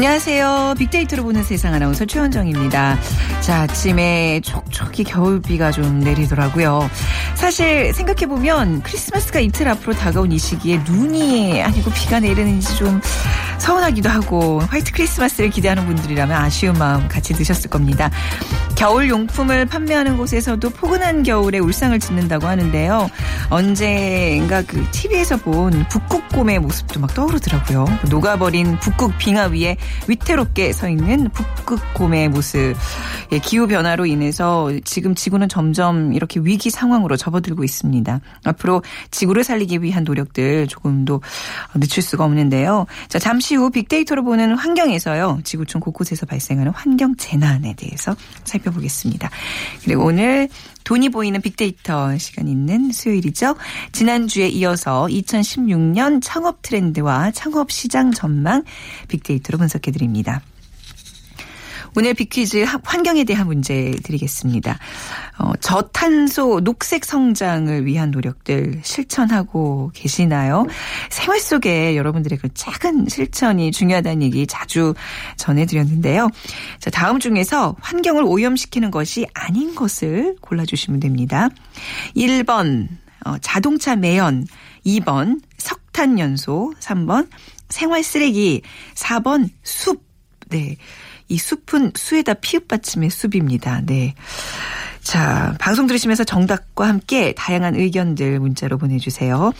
안녕하세요. 빅데이터로 보는 세상 아나운서 최원정입니다. 자, 아침에 촉촉이 겨울비가 좀 내리더라고요. 사실 생각해보면 크리스마스가 이틀 앞으로 다가온 이 시기에 눈이 아니고 비가 내리는지 좀 서운하기도 하고 화이트 크리스마스를 기대하는 분들이라면 아쉬운 마음 같이 드셨을 겁니다. 겨울 용품을 판매하는 곳에서도 포근한 겨울에 울상을 짓는다고 하는데요. 언젠가 그 TV에서 본 북극곰의 모습도 막 떠오르더라고요. 녹아버린 북극 빙하 위에 위태롭게 서 있는 북극곰의 모습. 예, 기후 변화로 인해서 지금 지구는 점점 이렇게 위기 상황으로 접어들고 있습니다. 앞으로 지구를 살리기 위한 노력들 조금도 늦출 수가 없는데요. 자, 잠시 후 빅데이터로 보는 환경에서요. 지구촌 곳곳에서 발생하는 환경 재난에 대해서 살펴보겠습니다. 그리고 오늘 돈이 보이는 빅데이터 시간 있는 수요일이죠. 지난주에 이어서 2016년 창업 트렌드와 창업 시장 전망 빅데이터로 분석해 드립니다. 오늘 빅퀴즈 환경에 대한 문제 드리겠습니다. 어, 저탄소 녹색 성장을 위한 노력들 실천하고 계시나요? 생활 속에 여러분들의 그 작은 실천이 중요하다는 얘기 자주 전해드렸는데요. 자, 다음 중에서 환경을 오염시키는 것이 아닌 것을 골라주시면 됩니다. 1번 어, 자동차 매연, 2번 석탄 연소, 3번 생활 쓰레기, 4번 숲. 네. 이 숲은 수에다 피읍 받침의 숲입니다. 네. 자, 방송 들으시면서 정답과 함께 다양한 의견들 문자로 보내주세요.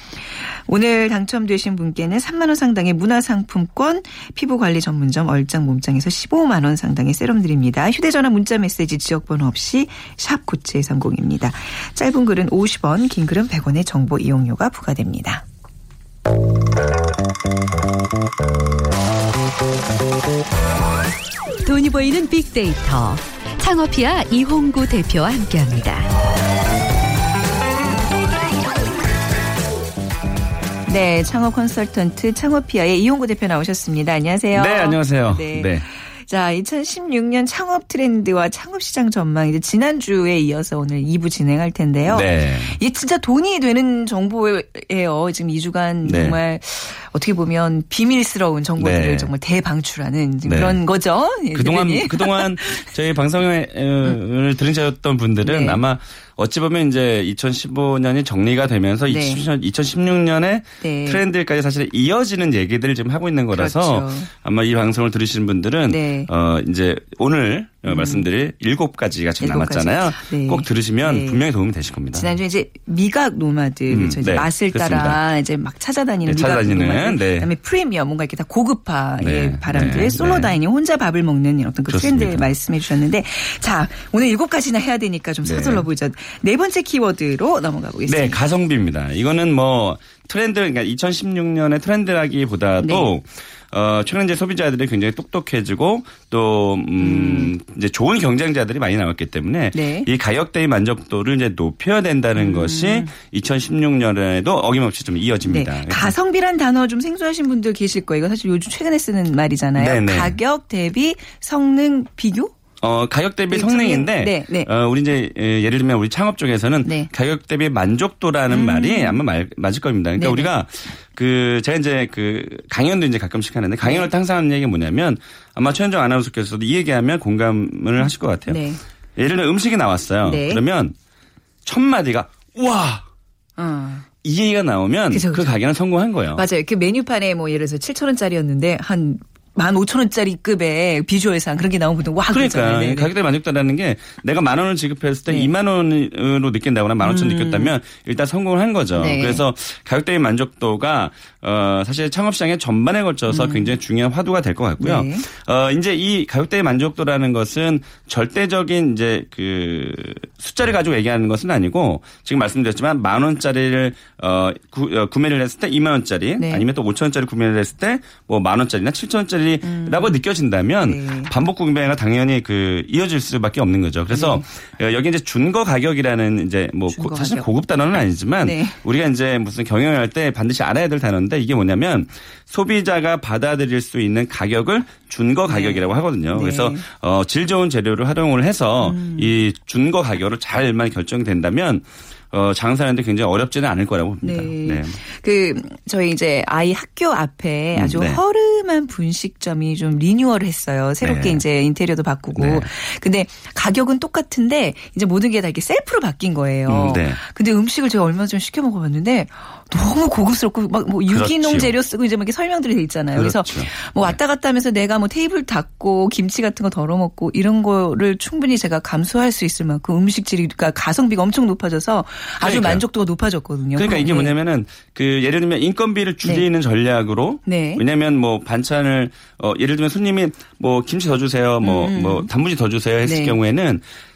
오늘 당첨되신 분께는 3만원 상당의 문화상품권, 피부관리 전문점 얼짱 몸짱에서 15만원 상당의 세럼 드립니다. 휴대전화 문자 메시지 지역번호 없이 샵 9730입니다. 짧은 글은 50원, 긴 글은 100원의 정보 이용료가 부과됩니다. 돈이 보이는 빅데이터 창업이야 이홍구 대표와 함께합니다. 네, 창업 컨설턴트 창업피아의 이용구 대표 나오셨습니다. 안녕하세요. 네, 안녕하세요. 네. 네. 자, 2016년 창업 트렌드와 창업 시장 전망 이제 지난주에 이어서 오늘 2부 진행할 텐데요. 네. 이게 진짜 돈이 되는 정보예요. 지금 2주간 네. 정말 어떻게 보면 비밀스러운 정보들을 네. 정말 대방출하는 네. 그런 거죠. 예, 그동안 대표님. 그동안 저희 방송을 어, 들으셨던 분들은 네. 아마 어찌 보면 이제 2015년이 정리가 되면서 네. 2016년에 네. 트렌드까지 사실 이어지는 얘기들을 지금 하고 있는 거라서 그렇죠. 아마 이 방송을 들으시는 분들은 네. 어 이제 오늘 어, 말씀드릴 일곱 가지가 지금 가지. 남았잖아요. 네. 꼭 들으시면 네. 분명히 도움이 되실 겁니다. 지난주에 이제 미각 노마드 음, 그렇죠. 이제 네, 맛을 따라 그렇습니다. 이제 막 찾아다니는 찾아다니는, 노마드 네. 그다음에 프리미엄 뭔가 이렇게 다 고급화의 네, 바람들 네, 솔로 네. dining 혼자 밥을 먹는 어떤 그 트렌드 그렇습니다. 말씀해 주셨는데 자 오늘 일곱 가지나 해야 되니까 좀 네. 서둘러 보죠. 네 번째 키워드로 넘어가 보겠습니다. 네, 가성비입니다. 이거는 뭐 트렌드, 그러니까 2016년의 트렌드라기보다도 네. 어, 최근 이제 소비자들이 굉장히 똑똑해지고 또, 음, 이제 좋은 경쟁자들이 많이 나왔기 때문에 네. 이 가격 대비 만족도를 이제 높여야 된다는 음. 것이 2016년에도 어김없이 좀 네. 이어집니다. 그래서 가성비란 단어 좀 생소하신 분들 계실 거예요. 이거 사실 요즘 최근에 쓰는 말이잖아요. 네네. 가격 대비 성능 비교? 어, 가격 대비 네, 성능인데, 네, 네. 어, 우리 이제, 예, 예를 들면 우리 창업 쪽에서는 네. 음. 가격 대비 만족도라는 말이 아마 말, 맞을 겁니다. 그러니까 네네. 우리가 그, 제가 이제 그 강연도 이제 가끔씩 하는데 강연을 때 항상 하는 얘기가 뭐냐면 아마 최현정 아나운서께서도 이 얘기하면 공감을 하실 것 같아요. 네. 예를 들면 음식이 나왔어요. 네. 그러면 첫 마디가, 와! 어. 이 얘기가 나오면 그죠, 그 그죠. 가게는 성공한 거예요. 맞아요. 그 메뉴판에 뭐 예를 들어서 7천 원짜리였는데 한 15,000원짜리 급의 비주얼상 그런 게 나오거든. 와, 그러니까 그러잖아요. 네네. 가격대 만족도라는 게 내가 만 원을 지급했을 때 네. 음. 2만 원으로 느낀다거나 만 원천 느꼈다면 일단 성공을 한 거죠. 네. 그래서 가격대의 만족도가 어 사실 창업 시장의 전반에 걸쳐서 굉장히 중요한 화두가 될 것 같고요. 음. 네. 어 이제 이 가격대의 만족도라는 것은 절대적인 이제 그 숫자를 가지고 얘기하는 것은 아니고 지금 말씀드렸지만 만 원짜리를 어, 구, 어, 구매를 했을 때 2만 원짜리 네. 아니면 또 5천 원짜리 구매를 했을 때 뭐 만 원짜리나 7천 원짜리 라고 느껴진다면 네. 반복 구매가 당연히 그 이어질 수밖에 없는 거죠. 그래서 어, 여기 이제 준거 가격이라는 이제 뭐 네. 고- 사실 가격. 고급 단어는 아니지만 네. 우리가 이제 무슨 경영을 할 때 반드시 알아야 될 단어인데 이게 뭐냐면 소비자가 받아들일 수 있는 가격을 준거 가격이라고 하거든요. 네. 그래서 어, 질 좋은 재료를 활용을 해서 음. 이 준거 가격으로 잘만 결정이 된다면 어, 장사하는데 굉장히 어렵지는 않을 거라고 봅니다. 네. 그 저희 이제 아이 학교 앞에 음, 아주 네. 허름한 분식점이 좀 리뉴얼을 했어요. 새롭게 네. 이제 인테리어도 바꾸고. 네. 근데 가격은 똑같은데 이제 모든 게 다 이렇게 셀프로 바뀐 거예요. 음, 네. 근데 음식을 제가 얼마 전에 시켜 먹어봤는데 너무 고급스럽고 막 뭐 유기농 그렇죠. 재료 쓰고 이제 막 이렇게 설명들이 돼 있잖아요. 그래서 그렇죠. 뭐 왔다 갔다 하면서 내가 뭐 테이블 닦고 김치 같은 거 덜어 먹고 이런 거를 충분히 제가 감수할 수 있을 만큼 음식질이 그러니까 가성비가 엄청 높아져서 아주 그러니까요. 만족도가 높아졌거든요. 그러니까 이게 네. 뭐냐면은 그 예를 들면 인건비를 줄이는 전략으로 네. 왜냐면 뭐 반찬을 어 예를 들면 손님이 뭐 김치 더 주세요 뭐뭐 단무지 더 주세요 했을 음, 네. 경우에는 서-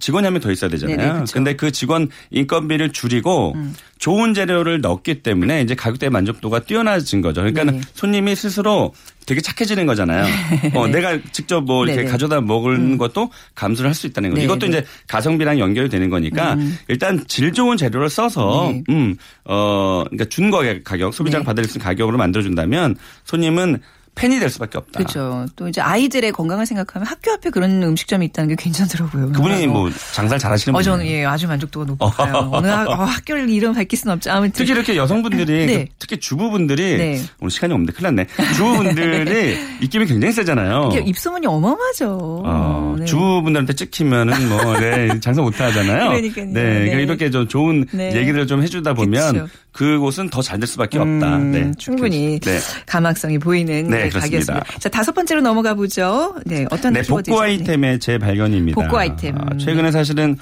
직원이 한 명 더 있어야 되잖아요. 네네. 음. 근데 그 직원 인건비를 줄이고 좋은 재료를 넣었기 때문에 이제 가격대 만족도가 뛰어나진 거죠. 그러니까 네. 는 손님이 스스로 되게 착해지는 거잖아요. 어, 내가 직접 뭐 이렇게 네네. 가져다 먹는 것도 감수를 할 수 있다는 거죠. 네, 이것도 네. 이제 가성비랑 연결이 되는 거니까 일단 질 좋은 재료를 써서 네. 음, 어, 그러니까 준거 가격, 소비자가 네. 받을 수 있는 가격으로 만들어준다면 손님은 팬이 될 수밖에 없다. 그렇죠. 또 이제 아이들의 건강을 생각하면 학교 앞에 그런 음식점이 있다는 게 괜찮더라고요. 그분이 어. 뭐 장사를 잘하시는 어, 분이에요. 저는 예, 아주 만족도가 높아요. 어느 학, 어, 학교를 이름 밝힐 수는 없죠. 아무튼. 특히 이렇게 여성분들이 네. 그 특히 주부분들이 네. 오늘 시간이 없는데 큰일 났네. 주부분들이 입김이 굉장히 세잖아요. 입소문이 어마어마하죠. 어, 네. 주부분들한테 찍히면은 뭐, 네, 장사 못 하잖아요. 그러니까요. 네, 네. 그러니까 이렇게 좀 좋은 네. 얘기를 좀 해주다 보면 그쵸. 그곳은 더 잘 될 수밖에 없다. 음, 네. 충분히 네. 가망성이 보이는 네, 네, 그렇습니다. 가게였습니다. 자, 다섯 번째로 넘어가 보죠. 네, 어떤 네, 키워드죠? 복고 아이템의 제 발견입니다. 복고 아이템. 아, 최근에 사실은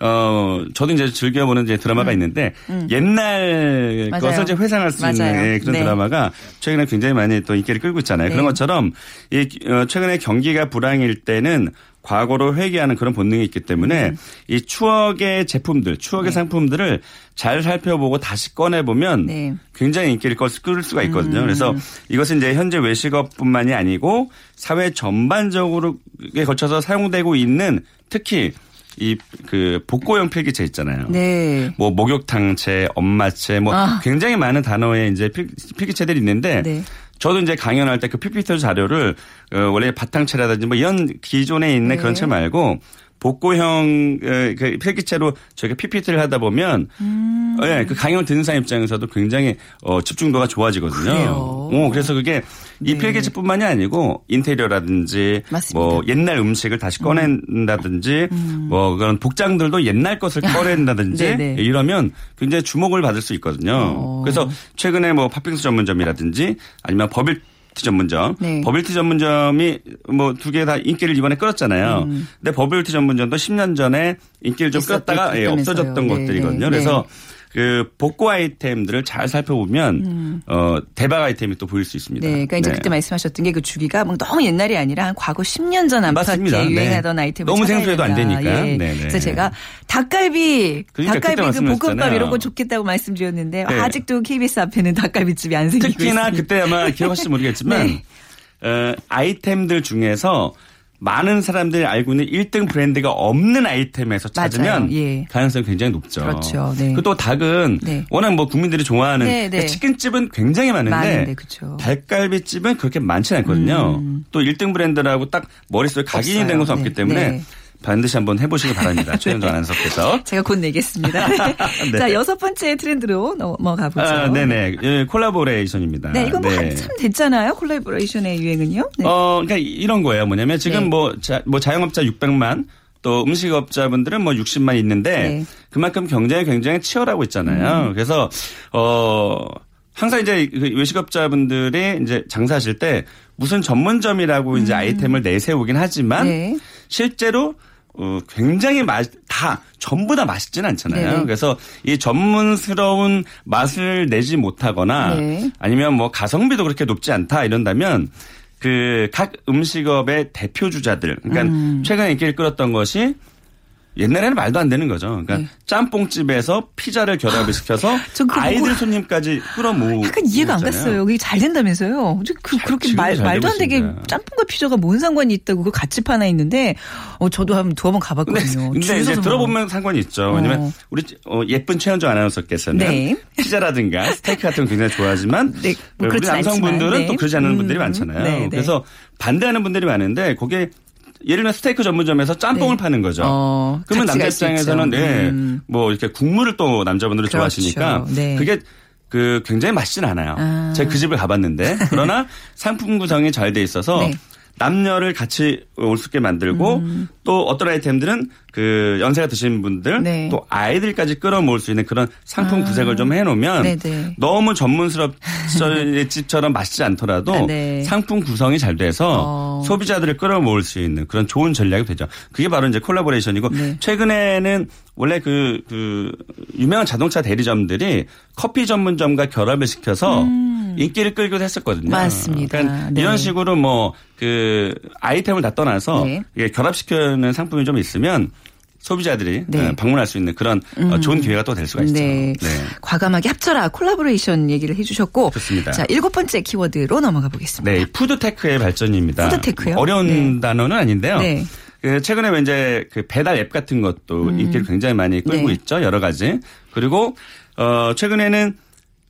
어 저도 이제 즐겨보는 이제 드라마가 있는데 옛날 음. 맞아요. 것을 이제 회상할 수 있는 맞아요. 예, 그런 네. 드라마가 최근에 굉장히 많이 또 인기를 끌고 있잖아요. 그런 네. 것처럼 이 어, 최근에 경기가 불황일 때는 과거로 회귀하는 그런 본능이 있기 때문에 음. 이 추억의 제품들, 추억의 상품들을 잘 살펴보고 다시 꺼내 보면 네. 음. 굉장히 인기를 끌- 끌 수가 있거든요. 그래서 이것은 이제 현재 외식업뿐만이 아니고 사회 전반적으로에 걸쳐서 사용되고 있는 특히 이그 복고용 필기체 있잖아요. 네. 뭐 목욕탕체, 엄마체, 뭐 아. 굉장히 많은 단어의 이제 필, 필기체들이 있는데 네. 저도 이제 강연할 때 그 PPT 자료를 어, 원래 바탕체라든지 뭐 이런 기존에 있는 네. 그런 체 말고 복고형 어, 그 필기체로 저희가 PPT를 하다 보면 음. 예, 그 강연을 듣는 사람 입장에서도 굉장히 어, 집중도가 좋아지거든요. 그래요? 어, 그래서 그게 이 네. 필기체뿐만이 아니고 인테리어라든지 맞습니다. 뭐 옛날 음식을 다시 꺼낸다든지 뭐 그런 복장들도 옛날 것을 꺼낸다든지 음. 네네. 이러면 굉장히 주목을 받을 수 있거든요. 어. 그래서 최근에 뭐 팥빙수 전문점이라든지 아니면 버 빌티 전문점, 네. 버블티 전문점이 뭐 두 개 다 인기를 이번에 끌었잖아요. 근데 버블티 전문점도 10년 전에 인기를 좀 음. 있었- 끌었다가 예. 없어졌던 네, 것들이거든요. 네, 그래서 그 복고 아이템들을 잘 살펴보면 어 대박 아이템이 또 보일 수 있습니다. 음. 네, 그러니까 이제 네. 그때 말씀하셨던 게 그 주기가 뭐 너무 옛날이 아니라 한 과거 10년 전 맞습니다. 네. 유행하던 아이템을 너무 생소해도 안 된다. 되니까. 예. 네네. 그래서 제가 닭갈비, 그러니까 닭갈비 그 볶음밥. 이런 거 좋겠다고 말씀드렸는데 네. 아직도 KBS 앞에는 닭갈비집이 안 생기고 특히나 있습니다. 그때 아마 기억하실지 모르겠지만 네. 어, 아이템들 중에서 많은 사람들이 알고 있는 1등 브랜드가 없는 아이템에서 찾으면. 예. 가능성이 굉장히 높죠. 그렇죠. 네. 그또 닭은 네. 워낙 뭐 국민들이 좋아하는 네, 네. 치킨집은 굉장히 많은데, 많은데, 그쵸. 닭갈비집은 그렇게 많지는 않거든요. 또 1등 브랜드라고 딱 머릿속에 각인이 음. 된 것은 네. 없기 때문에 네. 반드시 한번 해보시기 바랍니다. 최현정 아나운서께서. 제가 곧 내겠습니다. 네. 자, 여섯 번째 트렌드로 넘어가 보죠. 아, 네네. 예, 콜라보레이션입니다. 네, 이건 뭐 네. 한참 됐잖아요. 콜라보레이션의 유행은요. 네. 어, 그러니까 이런 거예요. 뭐냐면 지금 네. 뭐, 자, 뭐 자영업자 600만 또 음식업자분들은 뭐 60만 있는데 네. 음. 그만큼 경쟁이 굉장히 치열하고 있잖아요. 그래서 어 항상 이제 그 외식업자분들이 이제 장사하실 때 무슨 전문점이라고 이제 아이템을 내세우긴 하지만 음. 네. 실제로 어, 굉장히 맛, 다, 전부 다 맛있지는 않잖아요. 네네. 그래서 이 전문스러운 맛을 내지 못하거나 네. 아니면 뭐 가성비도 그렇게 높지 않다 이런다면 그 각 음식업의 대표 주자들, 그러니까 음. 최근에 인기를 끌었던 것이 옛날에는 말도 안 되는 거죠. 그러니까 네. 짬뽕집에서 피자를 결합을 시켜서 전 그거 아이들 손님까지 끌어모으. 약간 이해가 안 갔어요. 이게 잘 된다면서요. 저 그, 그렇게 말, 잘 말도 안 되게. 짬뽕과 피자가 뭔 상관이 있다고 그 같이 하나 있는데 어, 저도 한 두어 번 근데, 가봤거든요. 근데 줄 이제 들어보면 상관이 있죠. 왜냐면 어. 우리 어, 예쁜 최현정 아나운서께서는 네. 피자라든가 스테이크 같은 거 굉장히 좋아하지만 네, 뭐 우리 남성분들은 않지만, 네. 또 그러지 않는 음, 분들이 많잖아요. 네, 네. 그래서 반대하는 분들이 많은데 거기에 예를 들면 스테이크 전문점에서 짬뽕을 네. 파는 거죠. 어, 그러면 남자 입장에서는. 네, 음. 뭐 이렇게 국물을 또 남자분들은 그렇죠. 좋아하시니까 네. 그게 그 굉장히 맛있진 않아요. 아. 제가 그 집을 가봤는데 그러나 상품 구성이 잘 돼 있어서 네. 남녀를 같이 올 수 있게 만들고 또 어떤 아이템들은 그 연세가 드신 분들 음. 네. 또 아이들까지 끌어모을 수 있는 그런 상품 아. 구색을 좀 해놓으면 네네. 너무 전문스럽 집처럼 맛있지 않더라도 아, 네. 상품 구성이 잘 돼서 어. 소비자들을 끌어모을 수 있는 그런 좋은 전략이 되죠. 그게 바로 이제 콜라보레이션이고 네. 최근에는 원래 그, 그, 유명한 자동차 대리점들이 커피 전문점과 결합을 시켜서 인기를 끌기도 했었거든요. 음. 맞습니다. 그러니까 네. 이런 식으로 뭐 그 아이템을 다 떠나서 네. 이게 결합시키는 상품이 좀 있으면 소비자들이 네. 음. 어, 방문할 수 있는 그런 어, 좋은 기회가 또 될 수가 있죠. 네. 과감하게 합쳐라 콜라보레이션 얘기를 해주셨고. 좋습니다. 자, 일곱 번째 키워드로 넘어가 보겠습니다. 네, 푸드테크의 발전입니다. 푸드테크요? 어려운 네. 단어는 아닌데요. 네. 그 최근에 이제 그 배달 앱 같은 것도 인기를 굉장히 많이 끌고 음. 네. 있죠. 여러 가지. 그리고 어 최근에는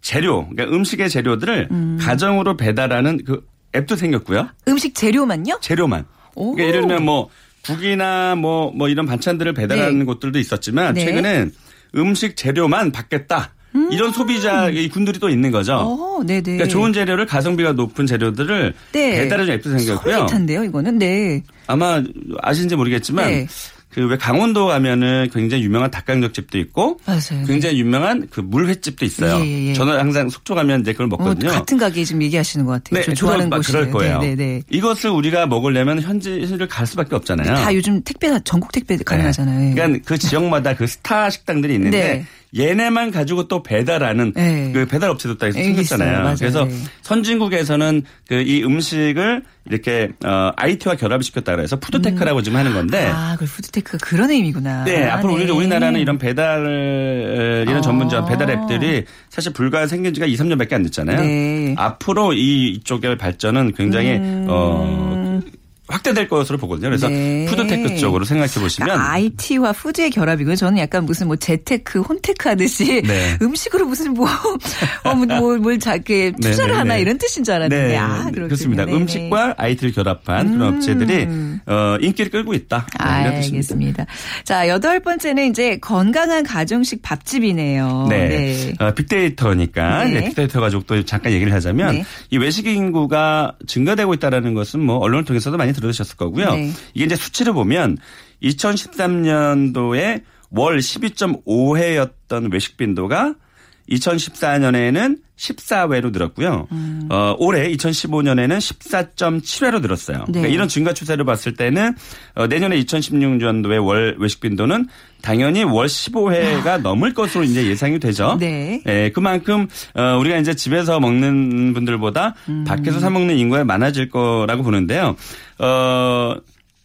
재료, 그러니까 음식의 재료들을 음. 가정으로 배달하는 그 앱도 생겼고요. 음식 재료만요? 재료만. 오. 그러니까 예를 들면 뭐 국이나 뭐 뭐 이런 반찬들을 배달하는 네. 곳들도 있었지만 네. 최근엔 음식 재료만 받겠다. 이런 소비자 이 군들이 또 있는 거죠. 어, 네네. 그러니까 좋은 재료를 가성비가 높은 재료들을 네. 배달해주는 앱도 생겼고요. 솔깃한데요, 이거는. 네. 아마 아시는지 모르겠지만 네. 그 왜 강원도 가면은 굉장히 유명한 닭강정집도 있고 맞아요. 굉장히 유명한 그 물회집도 있어요. 예, 예, 예. 저는 항상 속초 가면 이제 그걸 어, 먹거든요. 같은 가게 지금 얘기하시는 것 같아요. 저 좋아하는 곳이에요. 그럴 거예요. 네, 네, 네. 이것을 우리가 먹으려면 현지를 갈 수밖에 없잖아요. 다 요즘 택배 다 전국 택배 가능하잖아요. 네. 그러니까 그 지역마다 그 스타 식당들이 있는데 얘네만 가지고 또 배달하는 네. 그 배달 업체도 딱 네, 생겼잖아요. 그래서 네. 선진국에서는 그 이 음식을 이렇게 어 IT와 결합을 시켰다 그래서 푸드테크라고 지금 하는 건데 아, 그 푸드테크 가 그런 의미구나. 네, 앞으로 네. 우리 우리나라는 이런 배달 이런 어. 전문점 배달 앱들이 사실 불과 생긴 지가 2, 3년밖에 안 됐잖아요. 네. 앞으로 이 이쪽의 발전은 굉장히 어 확대될 것으로 보거든요. 그래서 음. 네. 푸드테크 쪽으로 생각해 보시면 그러니까 IT와 푸드의 결합이고요. 저는 약간 무슨 뭐 재테크, 혼테크 하듯이 네. 음식으로 무슨 뭐, 어, 뭐, 뭐, 뭘 자, 그 투자를 네, 네, 하나 네. 이런 뜻인 줄 알았는데. 아. 그렇습니다. 음식과 IT를 결합한 그런 업체들이 어, 인기를 끌고 있다. 네, 이런. 알겠습니다. 자, 여덟 번째는 이제 건강한 가정식 밥집이네요. 네. 어, 빅데이터니까 빅데이터 가지고 또 잠깐 얘기를 하자면 네. 이 외식 인구가 증가되고 있다라는 것은 뭐 언론을 통해서도 많이 들으셨을 거고요. 네. 이게 이제 수치를 보면 2013년도에 월 12.5회였던 외식 빈도가 2014년에는 14회로 늘었고요. 음. 어, 올해 2015년에는 14.7회로 늘었어요. 네. 그러니까 이런 증가 추세를 봤을 때는 어, 내년에 2016년도에 월 외식 빈도는 당연히 월 15회가 넘을 것으로 이제 예상이 되죠. 네. 예, 그만큼 어, 우리가 이제 집에서 먹는 분들보다 음. 밖에서 사 먹는 인구가 많아질 거라고 보는데요. 어,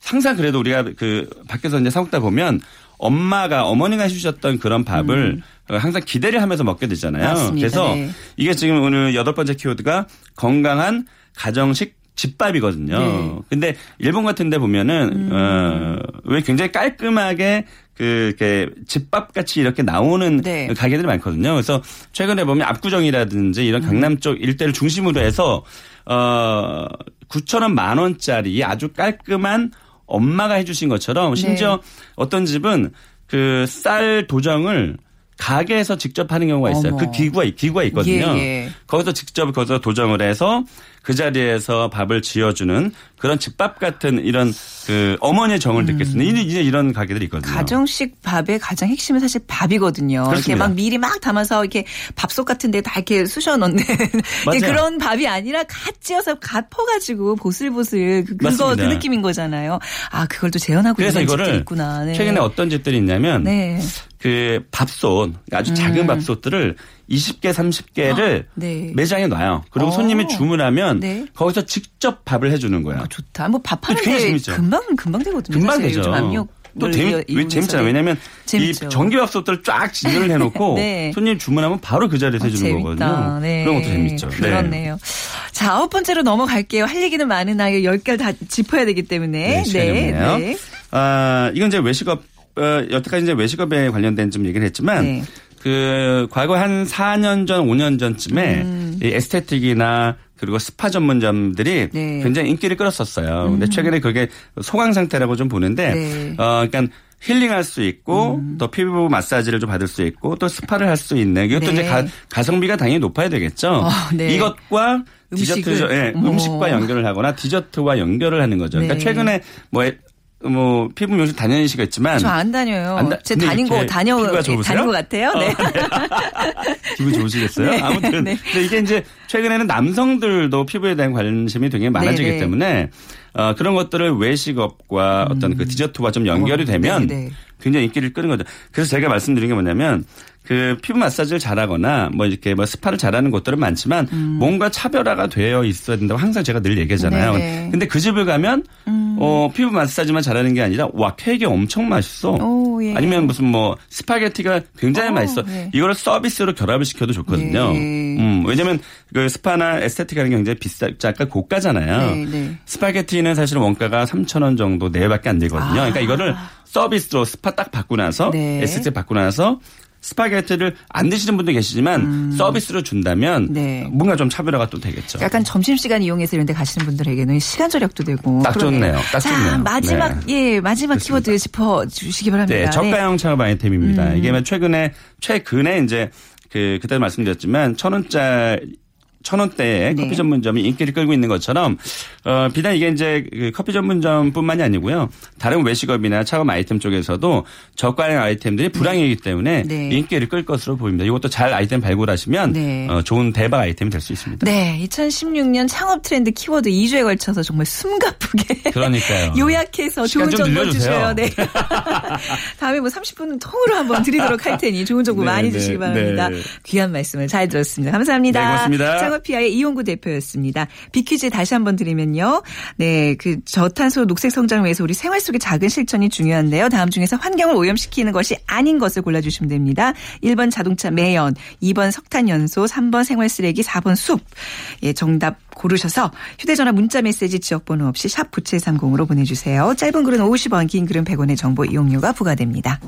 항상 그래도 우리가 그 밖에서 이제 사 먹다 보면 엄마가 어머니가 해주셨던 그런 밥을 어, 항상 기대를 하면서 먹게 되잖아요. 음. 맞습니다. 그래서 네. 이게 지금 오늘 여덟 번째 키워드가 건강한 가정식 집밥이거든요. 네. 근데 일본 같은 데 보면은 어, 왜 굉장히 깔끔하게 그 이렇게 집밥 같이 이렇게 나오는 네. 가게들이 많거든요. 그래서 최근에 보면 압구정이라든지 이런 강남 쪽 일대를 중심으로 해서 어 9천 원, 만 원짜리 아주 깔끔한 엄마가 해주신 것처럼 심지어 어떤 집은 그 쌀 도정을 가게에서 직접 하는 경우가 있어요. 어머. 그 기구가 기구가 있거든요. 예, 예. 거기서 직접 거기서 도정을 해서 그 자리에서 밥을 지어주는 그런 집밥 같은 이런 그 어머니의 정을 느낄 수 있는 이제 이런 가게들이 있거든요. 음. 가정식 밥의 가장 핵심은 사실 밥이거든요. 이렇게 그렇습니다. 막 미리 막 담아서 이렇게 밥솥 같은데 다 이렇게 쑤셔 넣는. 그런 밥이 아니라 갓 찌어서 갓 퍼가지고 보슬보슬 그, 그거 그 맞습니다. 느낌인 거잖아요. 아 그걸 또 재현하고 그래서 있는 집들이 있구나. 네. 최근에 어떤 집들이 있냐면 네. 그 밥솥 아주 작은 음. 밥솥들을 20개 30개를 네. 매장에 놔요. 그리고 어. 손님이 주문하면 네. 거기서 직접 밥을 해주는 거예요. 아, 좋다. 뭐 밥 하는데 재밌죠. 금방 금방 되거든요. 금방 되죠. 또 재미, 왜 재밌잖아요. 왜냐하면 재밌죠. 이 전기밥솥들을 쫙 진열을 해놓고 네. 손님 주문하면 바로 그 자리에서 해주는 재밌다. 거거든요. 네. 그런 것도 재밌죠. 네. 그렇네요. 자, 아홉 번째로 넘어갈게요. 할 얘기는 많으나 이거 열 개를 다 짚어야 되기 때문에. 네, 없네요. 네. 아, 이건 이제 외식업, 어, 여태까지 이제 외식업에 관련된 좀 얘기를 했지만, 네. 그, 과거 한 4년 전, 5년 전쯤에 음. 이 에스테틱이나 그리고 스파 전문점들이 네. 굉장히 인기를 끌었었어요. 근데 최근에 그게 소강 상태라고 좀 보는데, 네. 어, 그러니까 힐링할 수 있고 또 피부 마사지를 좀 받을 수 있고 또 스파를 할 수 있는 이것도 네. 이제 가, 가성비가 당연히 높아야 되겠죠. 어, 네. 이것과? 디저트, 예, 어머. 음식과 연결을 하거나 디저트와 연결을 하는 거죠. 네. 그러니까 최근에 뭐, 에- 뭐 피부 미용실 다니시겠지만 저 안 다녀요. 안 다- 제 다닌 거 이렇게 다녀 좋으세요? 다닌 것 같아요. 네. 기분 좋으시겠어요? 네. 아무튼 네. 근데 이게 이제 최근에는 남성들도 피부에 대한 관심이 굉장히 많아지기 네, 네. 때문에 어, 그런 것들을 외식업과 어떤 그 디저트와 좀 연결이 어, 되면 네, 네. 굉장히 인기를 끄는 거죠. 그래서 제가 말씀드린 게 뭐냐면 그 피부 마사지를 잘하거나 뭐 이렇게 뭐 스파를 잘하는 곳들은 많지만 뭔가 차별화가 되어 있어야 된다고 항상 제가 늘 얘기하잖아요. 음. 네네. 음. 근데 그 집을 가면 어 피부 마사지만 잘하는 게 아니라 와 케이크 엄청 맛있어. 오, 예. 아니면 무슨 뭐 스파게티가 굉장히 어, 맛있어. 네. 이거를 서비스로 결합을 시켜도 좋거든요. 네. 음, 왜냐면 그 스파나 에스테틱 하는 게 굉장히 비싸, 약간 고가잖아요. 네, 네. 스파게티는 사실 원가가 3,000원 정도 내외밖에 안 되거든요. 아. 그러니까 이거를 서비스로 스파 딱 받고 나서 네. 에스테틱 받고 나서 스파게티를 안 드시는 분도 계시지만 서비스로 준다면 음. 네. 뭔가 좀 차별화가 또 되겠죠. 약간 점심시간 이용해서 이런 데 가시는 분들에게는 시간 절약도 되고. 딱. 좋네요. 딱 자, 좋네요. 마지막, 예, 마지막 키워드 짚어 주시기 바랍니다. 네, 저가형 창업 아이템입니다. 음. 이게 뭐 최근에 최근에 이제 그 그때 말씀드렸지만 천 원짜리 천 원대의 네. 커피 전문점이 인기를 끌고 있는 것처럼 어 비단 이게 이제 그 커피 전문점뿐만이 아니고요 다른 외식업이나 차업 아이템 쪽에서도 저가형 아이템들이 불황이기 때문에 네. 인기를 끌 것으로 보입니다. 이것도 잘 아이템 발굴하시면 네. 어, 좋은 대박 아이템이 될 수 있습니다. 네, 2016년 창업 트렌드 키워드 2주에 걸쳐서 정말 숨가쁘게 그러니까요. 요약해서 좋은 좀 정보 늘려주세요. 주셔요. 네. 다음에 뭐 30분은 통으로 한번 드리도록 할 테니 좋은 정보 네, 많이 네, 주시기 바랍니다. 네. 귀한 말씀을 잘 들었습니다. 감사합니다. 네, 고맙습니다. 창업피아의 이용구 대표였습니다. 비퀴즈 다시 한번 드리면요. 네, 그 저탄소 녹색 성장을 위해서 우리 생활 속의 작은 실천이 중요한데요. 다음 중에서 환경을 오염시키는 것이 아닌 것을 골라주시면 됩니다. 1번 자동차 매연, 2번 석탄 연소, 3번 생활 쓰레기, 4번 숲. 예, 정답 고르셔서 휴대전화 문자 메시지 지역번호 없이 샵 9730으로 보내주세요. 짧은 글은 50원, 긴 글은 100원의 정보 이용료가 부과됩니다.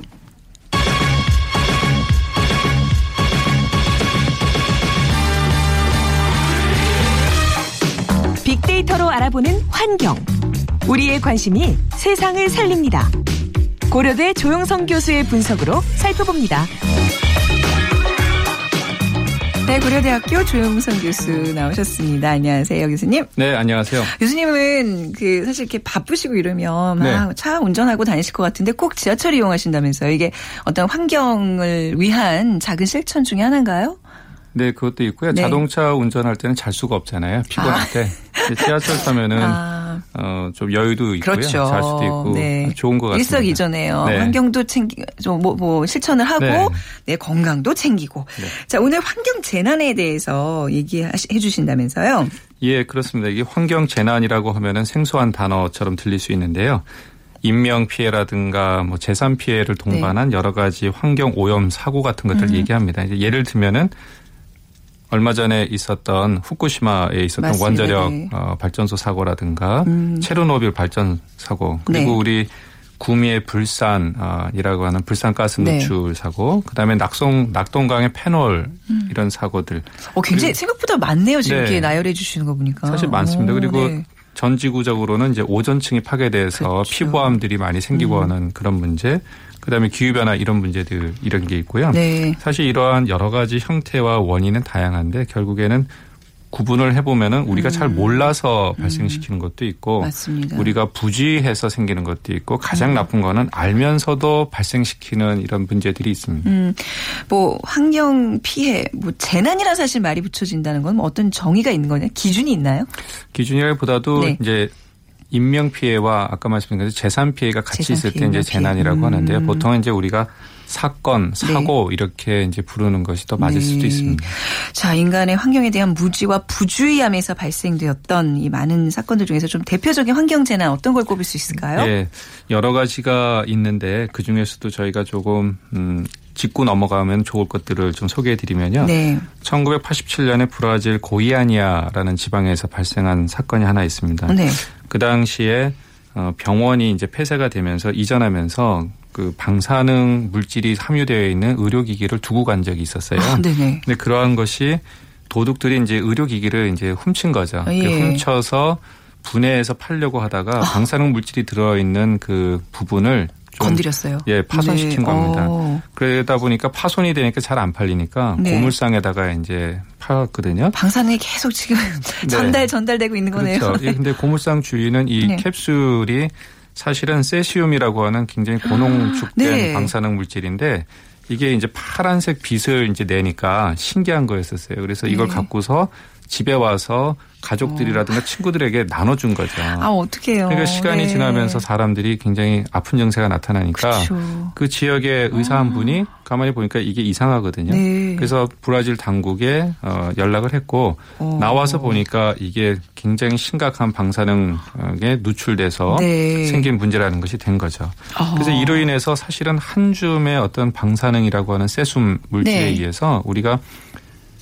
빅데이터로 알아보는 환경. 우리의 관심이 세상을 살립니다. 고려대 조영성 교수의 분석으로 살펴봅니다. 네, 고려대학교 조영선 교수 나오셨습니다. 안녕하세요, 교수님. 네, 안녕하세요. 교수님은 그 사실 이렇게 바쁘시고 이러면 네. 막차 운전하고 다니실 것 같은데 꼭 지하철 이용하신다면서요. 이게 어떤 환경을 위한 작은 실천 중에 하나인가요? 네, 그것도 있고요. 네. 자동차 운전할 때는 잘 수가 없잖아요. 피곤할 때. 근데 지하철 타면은 아. 어, 좀 여유도 있고요. 그렇죠. 잘 수도 있고 네. 좋은 것 같습니다. 일석이조네요. 네. 환경도 챙기, 좀 뭐, 뭐 실천을 하고 네. 내 건강도 챙기고. 자 오늘 환경 재난에 대해서 얘기해 주신다면서요. 예, 그렇습니다. 이게 환경 재난이라고 하면은 생소한 단어처럼 들릴 수 있는데요. 인명 피해라든가 뭐 재산 피해를 동반한 네. 여러 가지 환경 오염 사고 같은 것들 을 음. 얘기합니다. 예를 들면은 얼마 전에 있었던 후쿠시마에 있었던 맞습니다. 원자력 네. 어, 발전소 사고라든가 음. 체르노빌 발전 사고 그리고 네. 우리 구미의 불산이라고 하는 불산가스 네. 누출 사고 그다음에 낙송 낙동강의 페놀 이런 사고들 어, 굉장히 생각보다 많네요. 지금 네. 이렇게 나열해 주시는 거 보니까. 사실 많습니다. 오, 그리고 네. 전 지구적으로는 이제 오존층이 파괴돼서 그렇죠. 피부암들이 많이 생기고 하는 그런 문제. 그다음에 기후 변화 이런 문제들 이런 게 있고요. 네. 사실 이러한 여러 가지 형태와 원인은 다양한데 결국에는 구분을 해보면은 우리가 잘 몰라서 발생시키는 것도 있고 음. 맞습니다. 우리가 부주의해서 생기는 것도 있고 가장 나쁜 거는 알면서도 발생시키는 이런 문제들이 있습니다. 음, 뭐 환경 피해, 뭐 재난이라 사실 말이 붙여진다는 건 뭐 어떤 정의가 있는 거냐, 기준이 있나요? 기준이라기보다도 네. 이제 인명 피해와 아까 말씀드린 것처럼 재산 피해가 같이 재산 있을 때 이제 재난이라고 피해. 하는데요. 음. 보통은 이제 우리가 사건, 사고 이렇게 이제 부르는 것이 더 맞을 네. 수도 있습니다. 자, 인간의 환경에 대한 무지와 부주의함에서 발생되었던 이 많은 사건들 중에서 좀 대표적인 환경 재난 어떤 걸 꼽을 수 있을까요? 예, 여러 가지가 있는데 그 중에서도 저희가 조금 음, 짚고 넘어가면 좋을 것들을 좀 소개해 드리면요. 네. 1987년에 브라질 고이아니아라는 지방에서 발생한 사건이 하나 있습니다. 네. 그 당시에 어, 병원이 이제 폐쇄가 되면서 이전하면서 그 방사능 물질이 함유되어 있는 의료기기를 두고 간 적이 있었어요. 아, 네네. 근데 그러한 것이 도둑들이 이제 의료기기를 이제 훔친 거죠. 아, 예. 그 훔쳐서 분해해서 팔려고 하다가 방사능 물질이 들어있는 그 부분을 좀 건드렸어요. 예, 파손시킨 네. 겁니다. 어, 그러다 보니까 파손이 되니까 잘 안 팔리니까 네. 고물상에다가 이제 팔았거든요. 방사능이 계속 지금 전달 전달되고 있는 거네요. 그렇죠. 예, 근데 고물상 주위는 이 네. 캡슐이 사실은 세시움이라고 하는 굉장히 고농축된 네. 방사능 물질인데 이게 이제 파란색 빛을 이제 내니까 신기한 거였었어요. 그래서 이걸 네. 갖고서 집에 와서 가족들이라든가 친구들에게 나눠준 거죠. 아, 어떡해요. 그러니까 시간이 네. 지나면서 사람들이 굉장히 아픈 증세가 나타나니까 그렇죠. 그 지역의 의사 한 분이 가만히 보니까 이게 이상하거든요. 네. 그래서 브라질 당국에 어, 연락을 했고 어. 나와서 보니까 이게 굉장히 심각한 방사능에 누출돼서 네. 생긴 문제라는 것이 된 거죠. 어. 그래서 이로 인해서 사실은 한 줌의 어떤 방사능이라고 하는 세숨 물질에 네. 의해서 우리가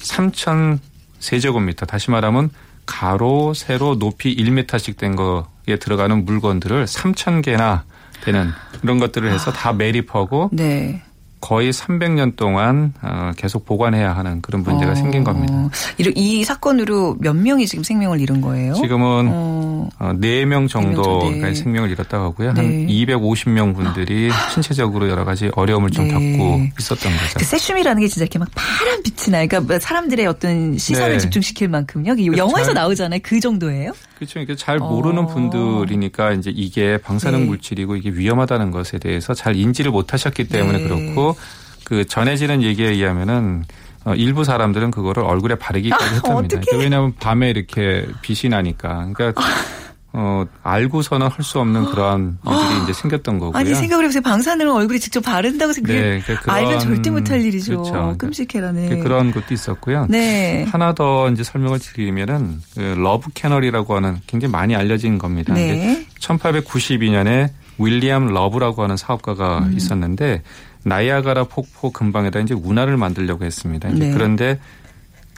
3천 세제곱미터 다시 말하면 가로 세로 높이 1m씩 된 거에 들어가는 물건들을 3천 개나 되는 그런 것들을 해서 다 매립하고 네. 거의 300년 동안 어, 계속 보관해야 하는 그런 문제가 어. 생긴 겁니다. 이, 이 사건으로 몇 명이 지금 생명을 잃은 거예요? 지금은 어, 어, 4명 정도가 정도, 네. 생명을 잃었다고 하고요. 네. 한 250명 분들이 신체적으로 여러 가지 어려움을 좀 네. 겪고 있었던 거죠. 그 세슘이라는 게 진짜 이렇게 막 파란 빛이 나. 그러니까 뭐 사람들의 어떤 시선을 네. 집중시킬 만큼요. 이게 그래서 영화에서 잘- 나오잖아요. 그 정도예요? 그렇죠. 이게 잘 모르는 어. 분들이니까 이제 이게 방사능 네. 물질이고 이게 위험하다는 것에 대해서 잘 인지를 못 하셨기 때문에 네. 그렇고 그 전해지는 얘기에 의하면은 어, 일부 사람들은 그거를 얼굴에 바르기까지 아, 했답니다. 어떡해. 그러니까 왜냐하면 밤에 이렇게 빛이 나니까. 그러니까 어, 알고서는 할 수 없는 그러한 일들이 이제 생겼던 거고요. 아니 생각을 해보세요. 방사능을 얼굴에 직접 바른다고 해서 그게 네, 그런- 알면 절대 못할 일이죠. 그렇죠. 끔찍해라네. 그- 그런 것도 있었고요. 네. 하나 더 이제 설명을 드리면은 그 러브 캐널이라고 하는 굉장히 많이 알려진 겁니다. 네. 1892년에 윌리엄 러브라고 하는 사업가가 음. 있었는데 나이아가라 폭포 근방에다 이제 운하를 만들려고 했습니다. 네. 그런데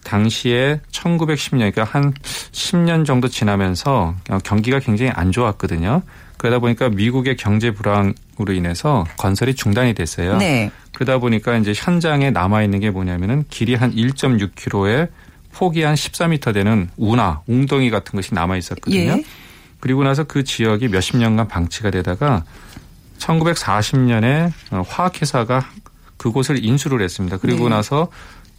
당시에 1910년 그러니까 한 10년 정도 지나면서 어, 경기가 굉장히 안 좋았거든요. 그러다 보니까 미국의 경제 불황으로 인해서 건설이 중단이 됐어요. 네. 그러다 보니까 이제 현장에 남아 있는 게 뭐냐면은 길이 한 1.6km에 폭이 한 14m 되는 운하, 웅덩이 같은 것이 남아 있었거든요. 예. 그리고 나서 그 지역이 몇십 년간 방치가 되다가 1940년에 어, 화학회사가 그곳을 인수를 했습니다. 그리고 네. 나서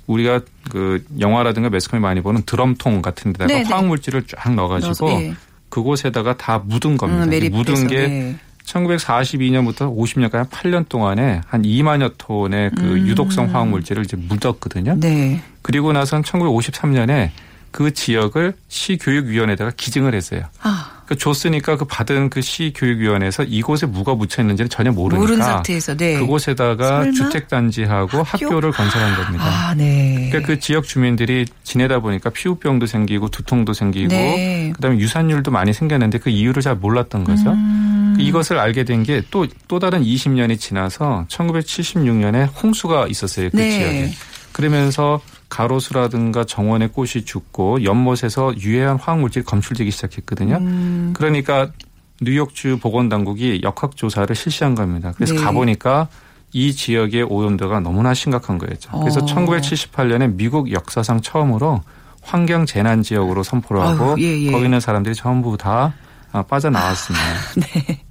우리가 그 영화라든가 매스컴에 많이 보는 드럼통 같은 데다가 네, 네. 화학 물질을 쫙 넣어가지고 넣어서, 예. 그곳에다가 다 묻은 겁니다. 음, 묻은 게 네. 1942년부터 50년까지 8년 동안에 한 2만여 톤의 그 유독성 화학 물질을 이제 묻었거든요. 음. 네. 그리고 나선 1953년에 그 지역을 시교육위원회에다가 기증을 했어요. 아, 그 줬으니까 그 받은 그 시교육위원회에서 이곳에 뭐가 묻혀 있는지는 전혀 모르니까 모르는 상태에서 네. 그곳에다가 설마? 주택단지하고 학교? 학교? 를 건설한 겁니다. 아, 네. 그러니까 그 지역 주민들이 지내다 보니까 피부병도 생기고 두통도 생기고 네. 그다음에 유산율도 많이 생겼는데 그 이유를 잘 몰랐던 거죠. 음. 이것을 알게 된 게 또 또 다른 20년이 지나서 1976년에 홍수가 있었어요. 그 네. 지역에. 그러면서 가로수라든가 정원의 꽃이 죽고 연못에서 유해한 화학물질이 검출되기 시작했거든요. 음. 그러니까 뉴욕주 보건당국이 역학조사를 실시한 겁니다. 그래서 네. 가보니까 이 지역의 오염도가 너무나 심각한 거였죠. 그래서 어. 1978년에 미국 역사상 처음으로 환경 재난 지역으로 선포를 하고 아유, 예, 예. 거기 있는 사람들이 전부 다 아, 빠져나왔습니다. 네.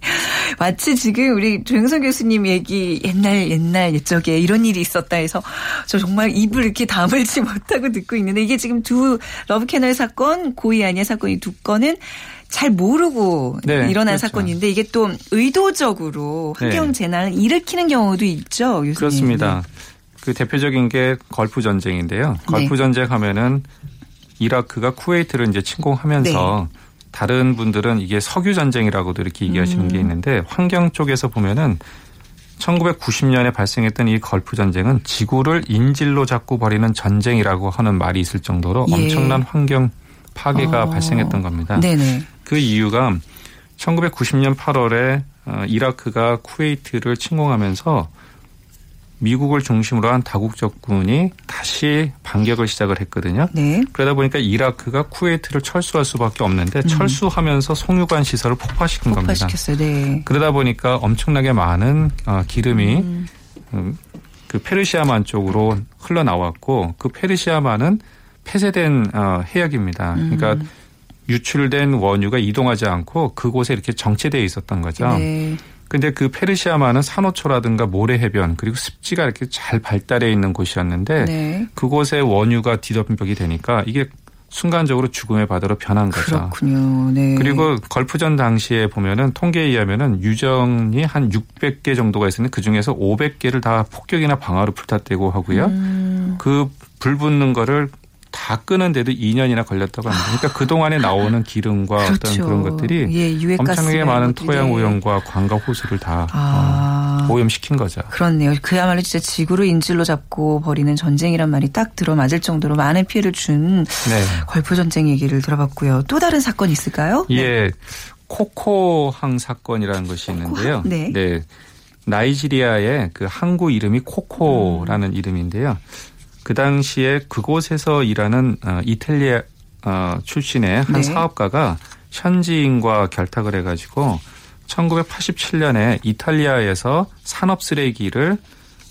마치 지금 우리 조영선 교수님 얘기 옛날 옛날 옛적에 이런 일이 있었다 해서 저 정말 입을 이렇게 다물지 못하고 듣고 있는데 이게 지금 두 러브캐널 사건 고의 아니야 사건 이 두 건은 잘 모르고 네, 일어난 그렇죠. 사건인데 이게 또 의도적으로 환경 네. 재난을 일으키는 경우도 있죠, 교수님. 그렇습니다. 그 대표적인 게 걸프 전쟁인데요. 걸프 네. 전쟁 하면은 이라크가 쿠웨이트를 이제 침공하면서 네. 다른 분들은 이게 석유 전쟁이라고도 이렇게 얘기하시는 음. 게 있는데 환경 쪽에서 보면은 1990년에 발생했던 이 걸프 전쟁은 지구를 인질로 잡고 벌이는 전쟁이라고 하는 말이 있을 정도로 예. 엄청난 환경 파괴가 어. 발생했던 겁니다. 네네. 그 이유가 1990년 8월에 어, 이라크가 쿠웨이트를 침공하면서 미국을 중심으로 한 다국적군이 다시 반격을 시작을 했거든요. 네. 그러다 보니까 이라크가 쿠웨이트를 철수할 수밖에 없는데 철수하면서 송유관 시설을 폭파시킨 겁니다. 폭파시켰어요. 네. 그러다 보니까 엄청나게 많은 어, 기름이 음, 그 페르시아만 쪽으로 흘러나왔고 그 페르시아만은 폐쇄된 어, 해역입니다. 그러니까 유출된 원유가 이동하지 않고 그곳에 이렇게 정체되어 있었던 거죠. 네. 근데 그 페르시아만은 산호초라든가 모래 해변 그리고 습지가 이렇게 잘 발달해 있는 곳이었는데 네. 그곳에 원유가 뒤덮박이 되니까 이게 순간적으로 죽음의 바다로 변한 거죠. 그렇군요. 네. 그리고 걸프전 당시에 보면은 통계에 의하면은 유정이 한 600개 정도가 있었는데 그 중에서 500개를 다 폭격이나 방화로 불탔다고 하고요. 음. 그 불 붙는 거를 다 끄는데도 2년이나 걸렸다고 합니다. 그러니까 그 동안에 나오는 기름과 어떤 그렇죠. 그런 것들이 예, 엄청나게 많은. 토양 오염과 강과 호수를 다 아. 어, 오염시킨 거죠. 그렇네요. 그야말로 진짜 지구를 인질로 잡고 벌이는 전쟁이란 말이 딱 들어맞을 정도로 많은 피해를 준 네. 걸프 전쟁 얘기를 들어봤고요. 또 다른 사건 있을까요? 예. 코코항 사건이라는 것이 있는데요. 네. 나이지리아의 그 항구 이름이 코코라는 이름인데요. 그 당시에 그곳에서 일하는 어, 이탈리아 어, 출신의 한 네. 사업가가 현지인과 결탁을 해가지고 1987년에 이탈리아에서 산업 쓰레기를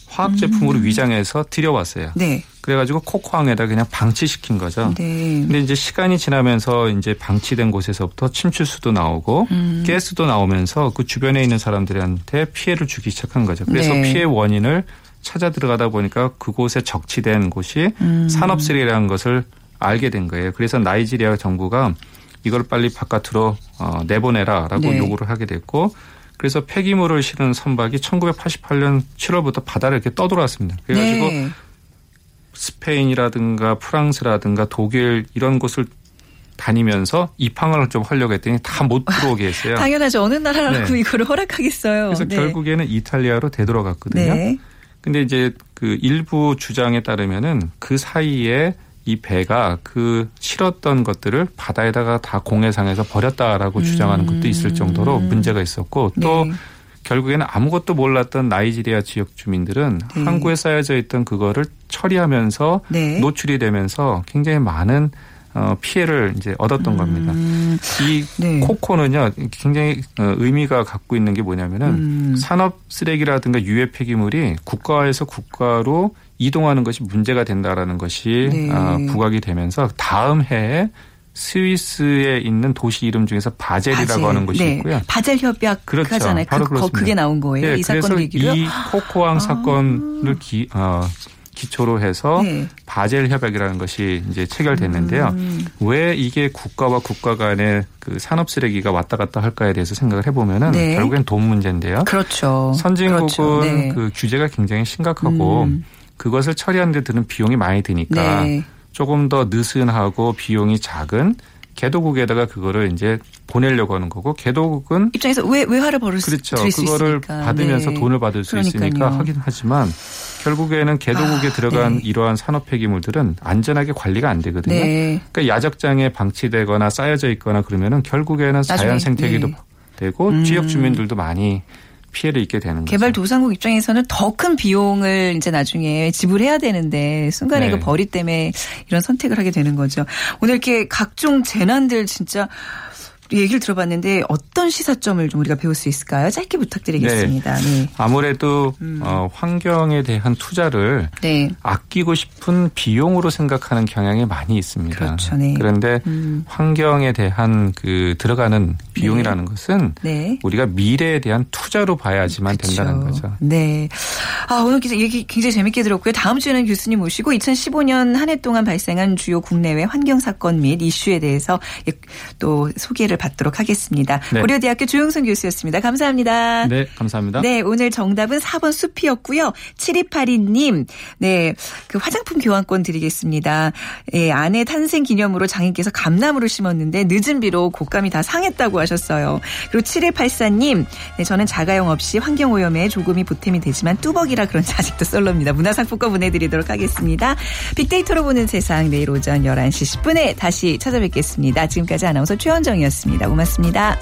화학 제품으로 위장해서 들여왔어요. 네. 그래가지고 코코항에다 그냥 방치시킨 거죠. 네. 근데 이제 시간이 지나면서 이제 방치된 곳에서부터 침출수도 나오고 음. 가스도 나오면서 그 주변에 있는 사람들한테 피해를 주기 시작한 거죠. 그래서 네. 피해 원인을 찾아 들어가다 보니까 그곳에 적치된 곳이 음. 산업 쓰레기라는 것을 알게 된 거예요. 그래서 나이지리아 정부가 이걸 빨리 바깥으로 어, 내보내라라고 네. 요구를 하게 됐고 그래서 폐기물을 실은 선박이 1988년 7월부터 바다를 이렇게 떠돌았습니다. 그래가지고 네. 스페인이라든가 프랑스라든가 독일 이런 곳을 다니면서 입항을 좀 하려고 했더니 다 못 들어오게 했어요. 당연하죠. 어느 나라라고 네. 이거를 허락하겠어요. 그래서 네. 결국에는 이탈리아로 되돌아갔거든요. 네. 근데 이제 그 일부 주장에 따르면은 그 사이에 이 배가 그 실었던 것들을 바다에다가 다 공해상에서 버렸다라고 주장하는 것도 있을 정도로 문제가 있었고 또 음. 네. 결국에는 아무것도 몰랐던 나이지리아 지역 주민들은 네. 항구에 쌓여져 있던 그거를 처리하면서 네. 노출이 되면서 굉장히 많은 어, 피해를 이제 얻었던 겁니다. 이 음. 네. 코코는요 굉장히 어, 의미가 갖고 있는 게 뭐냐면은 음. 산업 쓰레기라든가 유해 폐기물이 국가에서 국가로 이동하는 것이 문제가 된다라는 것이 네. 어, 부각이 되면서 다음 해에 스위스에 있는 도시 이름 중에서 바젤이라고 바젤. 하는 곳이 네. 있고요. 바젤 협약 그렇죠. 하잖아요. 바로 그, 그렇습니다. 그게 나온 거예요. 네, 이 사건 계기로요. 이 코코항 사건을 기, 어, 기초로 해서 네. 바젤 협약이라는 것이 이제 체결됐는데요. 음. 왜 이게 국가와 국가 간의 그 산업 쓰레기가 왔다 갔다 할까에 대해서 생각을 해보면은 네. 결국엔 돈 문제인데요. 그렇죠. 선진국은 그렇죠. 네. 그 규제가 굉장히 심각하고 음. 그것을 처리하는 데 드는 비용이 많이 드니까 네. 조금 더 느슨하고 비용이 작은 개도국에다가 그거를 이제 보내려고 하는 거고 개도국은 입장에서 왜 외화를 벌을 수 그렇죠. 수 그거를 있으니까. 받으면서 네. 돈을 받을 수 그러니까요. 있으니까 하긴 하지만 결국에는 개도국에 아, 들어간 네. 이러한 산업 폐기물들은 안전하게 관리가 안 되거든요. 네. 그러니까 야적장에 방치되거나 쌓여져 있거나 그러면은 결국에는 자연 생태계도 네. 되고 음. 지역 주민들도 많이 피해를 입게 되는 거죠. 개발도상국 입장에서는 더 큰 비용을 이제 나중에 지불해야 되는데 순간에 네. 그 벌이 때문에 이런 선택을 하게 되는 거죠. 오늘 이렇게 각종 재난들 진짜 얘기를 들어봤는데 어떤 시사점을 좀 우리가 배울 수 있을까요? 짧게 부탁드리겠습니다. 네. 아무래도 어, 환경에 대한 투자를 네. 아끼고 싶은 비용으로 생각하는 경향이 많이 있습니다. 그렇죠, 네. 그런데 음. 환경에 대한 그 들어가는 비용이라는 것은 네. 우리가 미래에 대한 투자로 봐야지만 된다는 그렇죠. 거죠. 네. 아, 오늘 얘기 굉장히 재밌게 들었고요. 다음 주에는 교수님 모시고 2015년 한 해 동안 발생한 주요 국내외 환경 사건 및 이슈에 대해서 또 소개를 받도록 하겠습니다. 네. 고려대학교 조영선 교수였습니다. 감사합니다. 네, 감사합니다. 네, 오늘 정답은 4번 숲이었고요. 7282님, 네, 그 화장품 교환권 드리겠습니다. 예, 아내 탄생 기념으로 장인께서 감나무를 심었는데 늦은 비로 곶감이 다 상했다고 하셨어요. 그리고 7184님, 네, 저는 자가용 없이 환경오염에 조금이 보탬이 되지만 뚜벅이라 그런지 아직도 솔로입니다. 문화상품권 보내드리도록 하겠습니다. 빅데이터로 보는 세상 내일 오전 11시 10분에 다시 찾아뵙겠습니다. 지금까지 아나운서 최원정이었 있습니다. 고맙습니다.